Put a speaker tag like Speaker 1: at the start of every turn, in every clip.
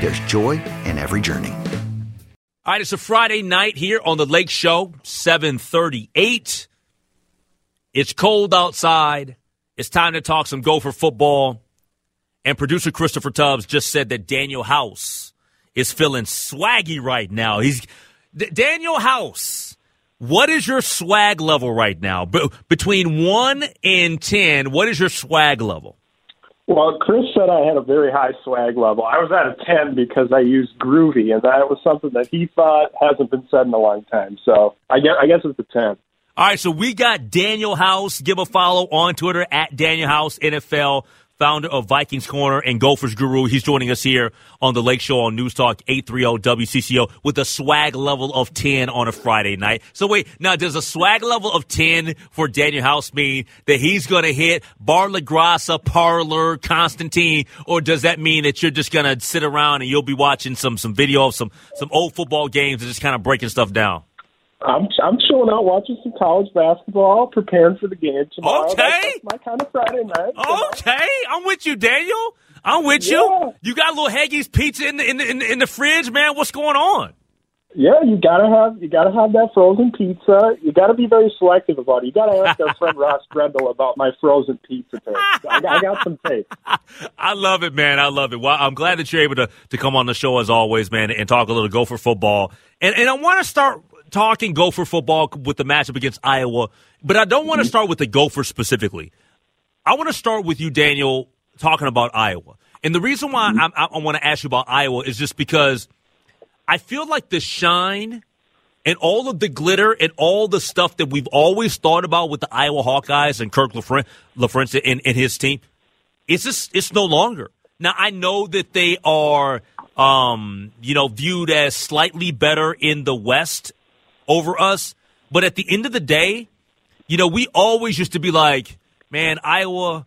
Speaker 1: there's joy in every journey.
Speaker 2: All right, it's a Friday night here on the Lake Show, 738. It's cold outside. It's time to talk some Gopher football. And producer Christopher Tubbs just said that Daniel House is feeling swaggy right now. He's D- Danuel House. What is your swag level right now? Be- between one and ten, what is your swag level?
Speaker 3: Well, Chris said I had a very high swag level. I was at a 10 because I used groovy, and that was something that he thought hasn't been said in a long time. So I guess, I guess it's a 10.
Speaker 2: All right, so we got Daniel House. Give a follow on Twitter at Daniel House NFL founder of Vikings Corner and Gophers Guru. He's joining us here on the Lake Show on News Talk 830 WCCO with a swag level of 10 on a Friday night. So wait, now does a swag level of 10 for Daniel House mean that he's going to hit Bar La Parlor, Constantine, or does that mean that you're just going to sit around and you'll be watching some, some video of some, some old football games and just kind of breaking stuff down?
Speaker 3: I'm I'm chilling out watching some college basketball, preparing for the game tomorrow.
Speaker 2: Okay,
Speaker 3: that's, that's my kind of Friday night.
Speaker 2: Okay, I'm with you, Daniel. I'm with
Speaker 3: yeah.
Speaker 2: you. You got a little Heggies pizza in the, in the in the in the fridge, man. What's going on?
Speaker 3: Yeah, you gotta have you gotta have that frozen pizza. You gotta be very selective about it. You gotta ask our friend Ross Brendel about my frozen pizza taste. I, I got some taste.
Speaker 2: I love it, man. I love it. Well, I'm glad that you're able to to come on the show as always, man, and talk a little Gopher football. And and I want to start talking Gopher football with the matchup against Iowa, but I don't want to start with the Gophers specifically. I want to start with you, Daniel, talking about Iowa. And the reason why I, I, I want to ask you about Iowa is just because I feel like the shine and all of the glitter and all the stuff that we've always thought about with the Iowa Hawkeyes and Kirk Ferentz and, and his team, it's just it's no longer. Now I know that they are, um, you know, viewed as slightly better in the West over us. But at the end of the day, you know, we always used to be like, man, Iowa,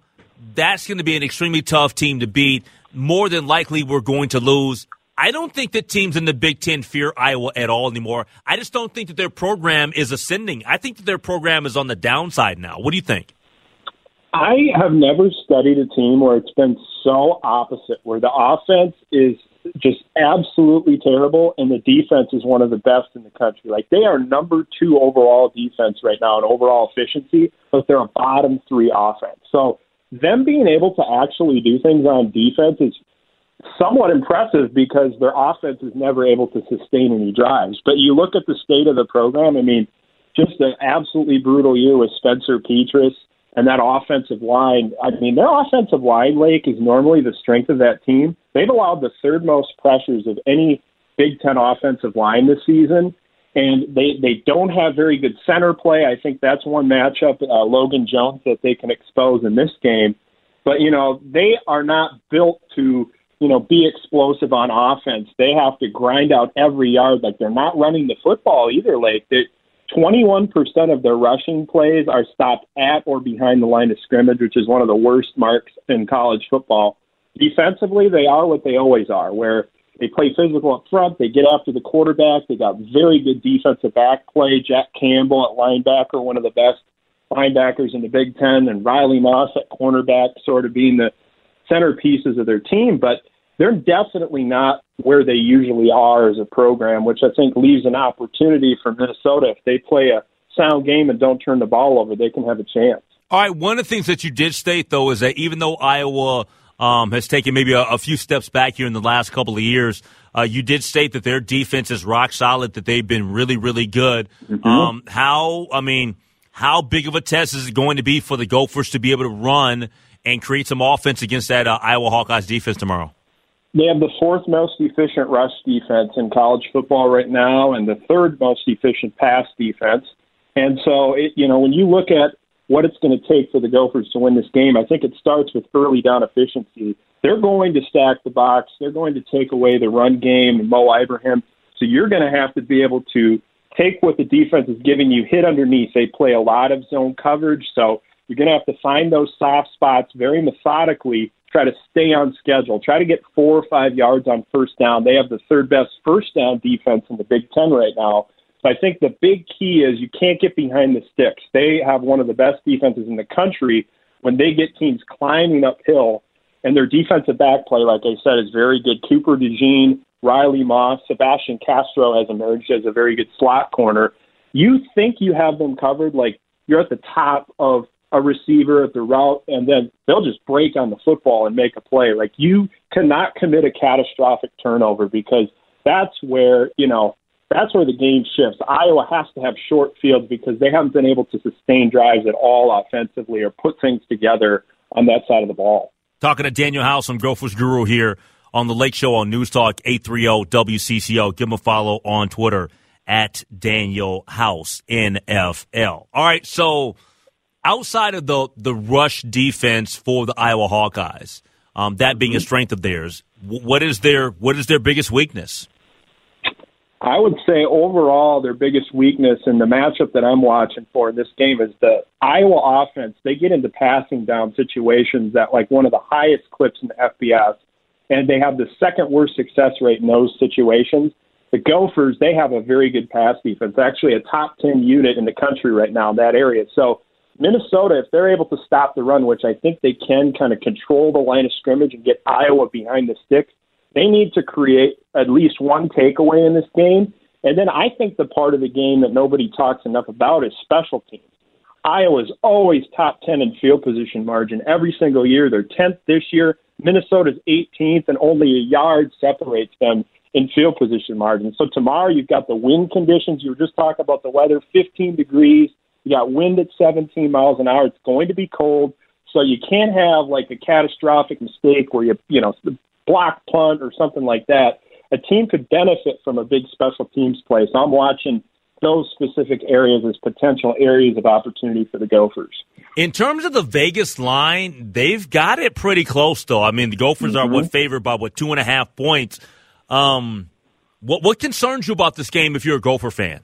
Speaker 2: that's going to be an extremely tough team to beat. More than likely, we're going to lose. I don't think that teams in the Big Ten fear Iowa at all anymore. I just don't think that their program is ascending. I think that their program is on the downside now. What do you think?
Speaker 3: I have never studied a team where it's been so opposite, where the offense is just absolutely terrible, and the defense is one of the best in the country. Like they are number two overall defense right now in overall efficiency, but they're a bottom three offense. So them being able to actually do things on defense is somewhat impressive because their offense is never able to sustain any drives. But you look at the state of the program. I mean, just an absolutely brutal year with Spencer Petras and that offensive line. I mean, their offensive line, Lake, is normally the strength of that team. They've allowed the third most pressures of any Big Ten offensive line this season, and they they don't have very good center play. I think that's one matchup, uh, Logan Jones, that they can expose in this game. But you know, they are not built to you know be explosive on offense. They have to grind out every yard. Like they're not running the football either. Lake. they 21% of their rushing plays are stopped at or behind the line of scrimmage, which is one of the worst marks in college football. Defensively, they are what they always are, where They play physical up front. They get after the quarterback. They got very good defensive back play. Jack Campbell at linebacker, one of the best linebackers in the Big Ten, and Riley Moss at cornerback, sort of being the centerpieces of their team. But they're definitely not where they usually are as a program, which I think leaves an opportunity for Minnesota. If they play a sound game and don't turn the ball over, they can have a chance.
Speaker 2: All right. One of the things that you did state, though, is that even though Iowa um, has taken maybe a, a, few steps back here in the last couple of years, uh, you did state that their defense is rock solid, that they've been really, really good. Mm-hmm. Um, how, I mean, how big of a test is it going to be for the Gophers to be able to run and create some offense against that uh, Iowa Hawkeyes defense tomorrow?
Speaker 3: They have the fourth most efficient rush defense in college football right now, and the third most efficient pass defense. And so, it, you know, when you look at what it's going to take for the Gophers to win this game, I think it starts with early down efficiency. They're going to stack the box. They're going to take away the run game and Mo Ibrahim. So you're going to have to be able to take what the defense is giving you, hit underneath. They play a lot of zone coverage, so you're going to have to find those soft spots very methodically try to stay on schedule, try to get four or five yards on first down. They have the third best first down defense in the Big Ten right now. So I think the big key is you can't get behind the sticks. They have one of the best defenses in the country when they get teams climbing uphill, and their defensive back play, like I said, is very good. Cooper DeJean, Riley Moss, Sebastian Castro has emerged as a very good slot corner. You think you have them covered, like you're at the top of a receiver at the route, and then they'll just break on the football and make a play. Like you cannot commit a catastrophic turnover because that's where you know that's where the game shifts. Iowa has to have short fields because they haven't been able to sustain drives at all offensively or put things together on that side of the ball.
Speaker 2: Talking to Daniel House from Gophers Guru here on the Lake Show on News Talk 830 WCCO. Give him a follow on Twitter at Daniel House NFL. All right, so outside of the the rush defense for the Iowa Hawkeyes, um, that being a mm-hmm. strength of theirs, what is their what is their biggest weakness?
Speaker 3: I would say overall their biggest weakness in the matchup that I'm watching for in this game is the Iowa offense. They get into passing down situations at like one of the highest clips in the FBS, and they have the second worst success rate in those situations. The Gophers, they have a very good pass defense, actually a top 10 unit in the country right now in that area. So Minnesota, if they're able to stop the run, which I think they can kind of control the line of scrimmage and get Iowa behind the stick, they need to create at least one takeaway in this game. And then I think the part of the game that nobody talks enough about is special teams. Iowa's always top 10 in field position margin every single year. They're 10th this year. Minnesota's 18th, and only a yard separates them in field position margin. So tomorrow you've got the wind conditions. You were just talking about the weather, 15 degrees. You got wind at 17 miles an hour. It's going to be cold. So you can't have like a catastrophic mistake where you, you know, block punt or something like that. A team could benefit from a big special teams play. So I'm watching those specific areas as potential areas of opportunity for the Gophers.
Speaker 2: In terms of the Vegas line, they've got it pretty close, though. I mean, the Gophers mm-hmm. are what favored by what two and a half points. Um, what what concerns you about this game if you're a Gopher fan?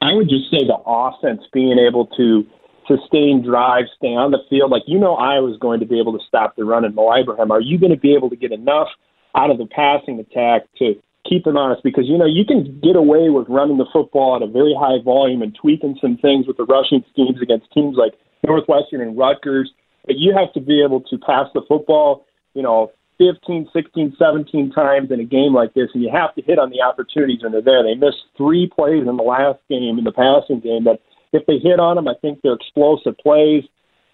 Speaker 3: I would just say the offense being able to sustain drives, stay on the field. Like you know, Iowa's going to be able to stop the run in Mo Ibrahim. Are you going to be able to get enough out of the passing attack to keep them honest? Because you know you can get away with running the football at a very high volume and tweaking some things with the rushing schemes against teams like Northwestern and Rutgers, but you have to be able to pass the football. You know, 15, 16, 17 times in a game like this, and you have to hit on the opportunities when they're there. They missed three plays in the last game in the passing game, but if they hit on them, I think they're explosive plays,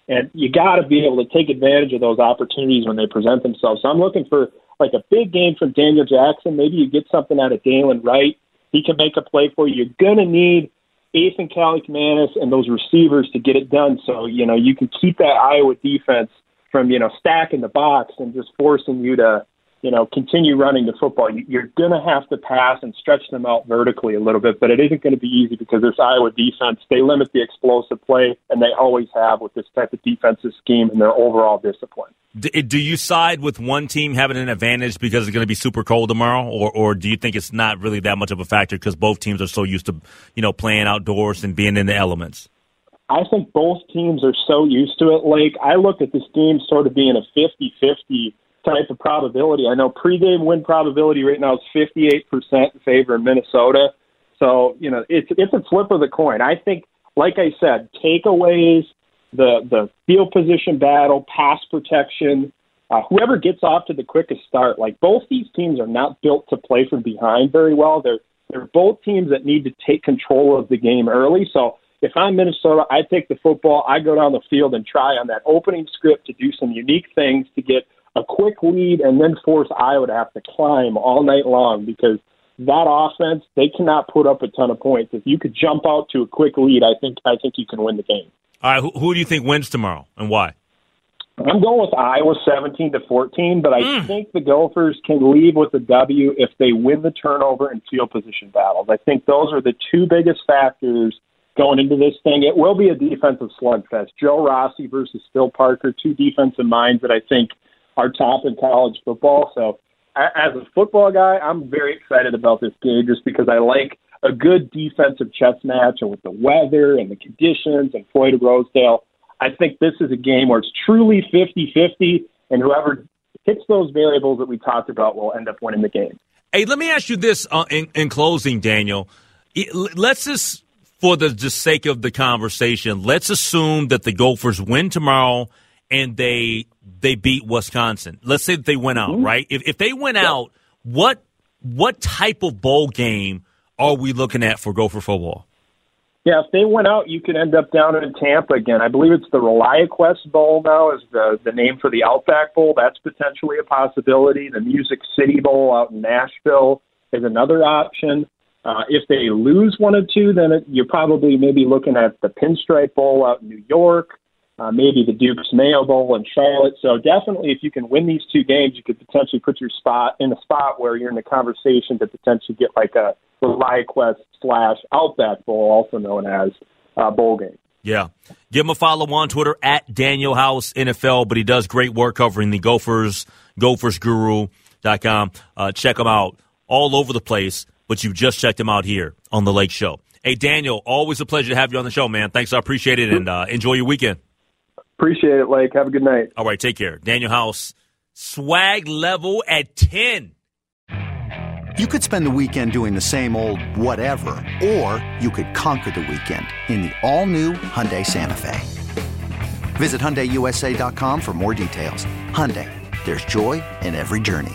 Speaker 3: and you got to be able to take advantage of those opportunities when they present themselves. So I'm looking for like a big game from Daniel Jackson. Maybe you get something out of Dylan Wright. He can make a play for you. You're going to need Athan Kaliakmanis and those receivers to get it done. So, you know, you can keep that Iowa defense – from you know stacking the box and just forcing you to you know continue running the football. You're going to have to pass and stretch them out vertically a little bit, but it isn't going to be easy because this Iowa defense they limit the explosive play, and they always have with this type of defensive scheme and their overall discipline.
Speaker 2: Do you side with one team having an advantage because it's going to be super cold tomorrow, or or do you think it's not really that much of a factor because both teams are so used to you know playing outdoors and being in the elements?
Speaker 3: I think both teams are so used to it. Like I look at this game sort of being a 50-50 type of probability. I know pregame win probability right now is 58% in favor of Minnesota. So, you know, it's it's a flip of the coin. I think, like I said, takeaways, the the field position battle, pass protection, uh, whoever gets off to the quickest start. Like both these teams are not built to play from behind very well. They're they're both teams that need to take control of the game early. So if I'm Minnesota, I take the football, I go down the field and try on that opening script to do some unique things to get a quick lead and then force Iowa to have to climb all night long because that offense, they cannot put up a ton of points. If you could jump out to a quick lead, I think I think you can win the game.
Speaker 2: All right, who, who do you think wins tomorrow and why?
Speaker 3: I'm going with Iowa 17 to 14, but I
Speaker 2: Mm.
Speaker 3: think the Gophers can leave with a W if they win the turnover and field position battles. I think those are the two biggest factors going into this thing. It will be a defensive slugfest. Joe Rossi versus Phil Parker, two defensive minds that I think are top in college football. So, as a football guy, I'm very excited about this game just because I like a good defensive chess match, and with the weather and the conditions and Floyd Rosedale. I think this is a game where it's truly 50 50, and whoever hits those variables that we talked about will end up winning the game.
Speaker 2: Hey, let me ask you this uh, in, in closing, Daniel. Let's just, for the just sake of the conversation, let's assume that the Gophers win tomorrow and they they beat Wisconsin. Let's say that they went out, mm-hmm. right? If if they win out, what what type of bowl game are we looking at for Gopher football?
Speaker 3: Yeah, if they went out, you could end up down in Tampa again. I believe it's the ReliaQuest Bowl now is the the name for the Outback Bowl. That's potentially a possibility. The Music City Bowl out in Nashville is another option. Uh, if they lose one or two, then it, you're probably maybe looking at the Pinstripe Bowl out in New York, uh, maybe the Duke's Mayo Bowl in Charlotte. So definitely, if you can win these two games, you could potentially put your spot in a spot where you're in the conversation to potentially get like a ReliaQuest slash Outback Bowl, also known as uh, bowl game.
Speaker 2: Yeah. Give him a follow on Twitter at Daniel House NFL, but he does great work covering the Gophers, gophersguru.com. Uh, check him out all over the place, but you just checked him out here on The Lake Show. Hey, Daniel, always a pleasure to have you on the show, man. Thanks. I appreciate it, and uh, enjoy your weekend.
Speaker 3: Appreciate it, Lake. Have a good night.
Speaker 2: All right, take care. Daniel House, swag level at 10.
Speaker 1: You could spend the weekend doing the same old whatever, or you could conquer the weekend in the all-new Hyundai Santa Fe. Visit HyundaiUSA.com for more details. Hyundai, there's joy in every journey.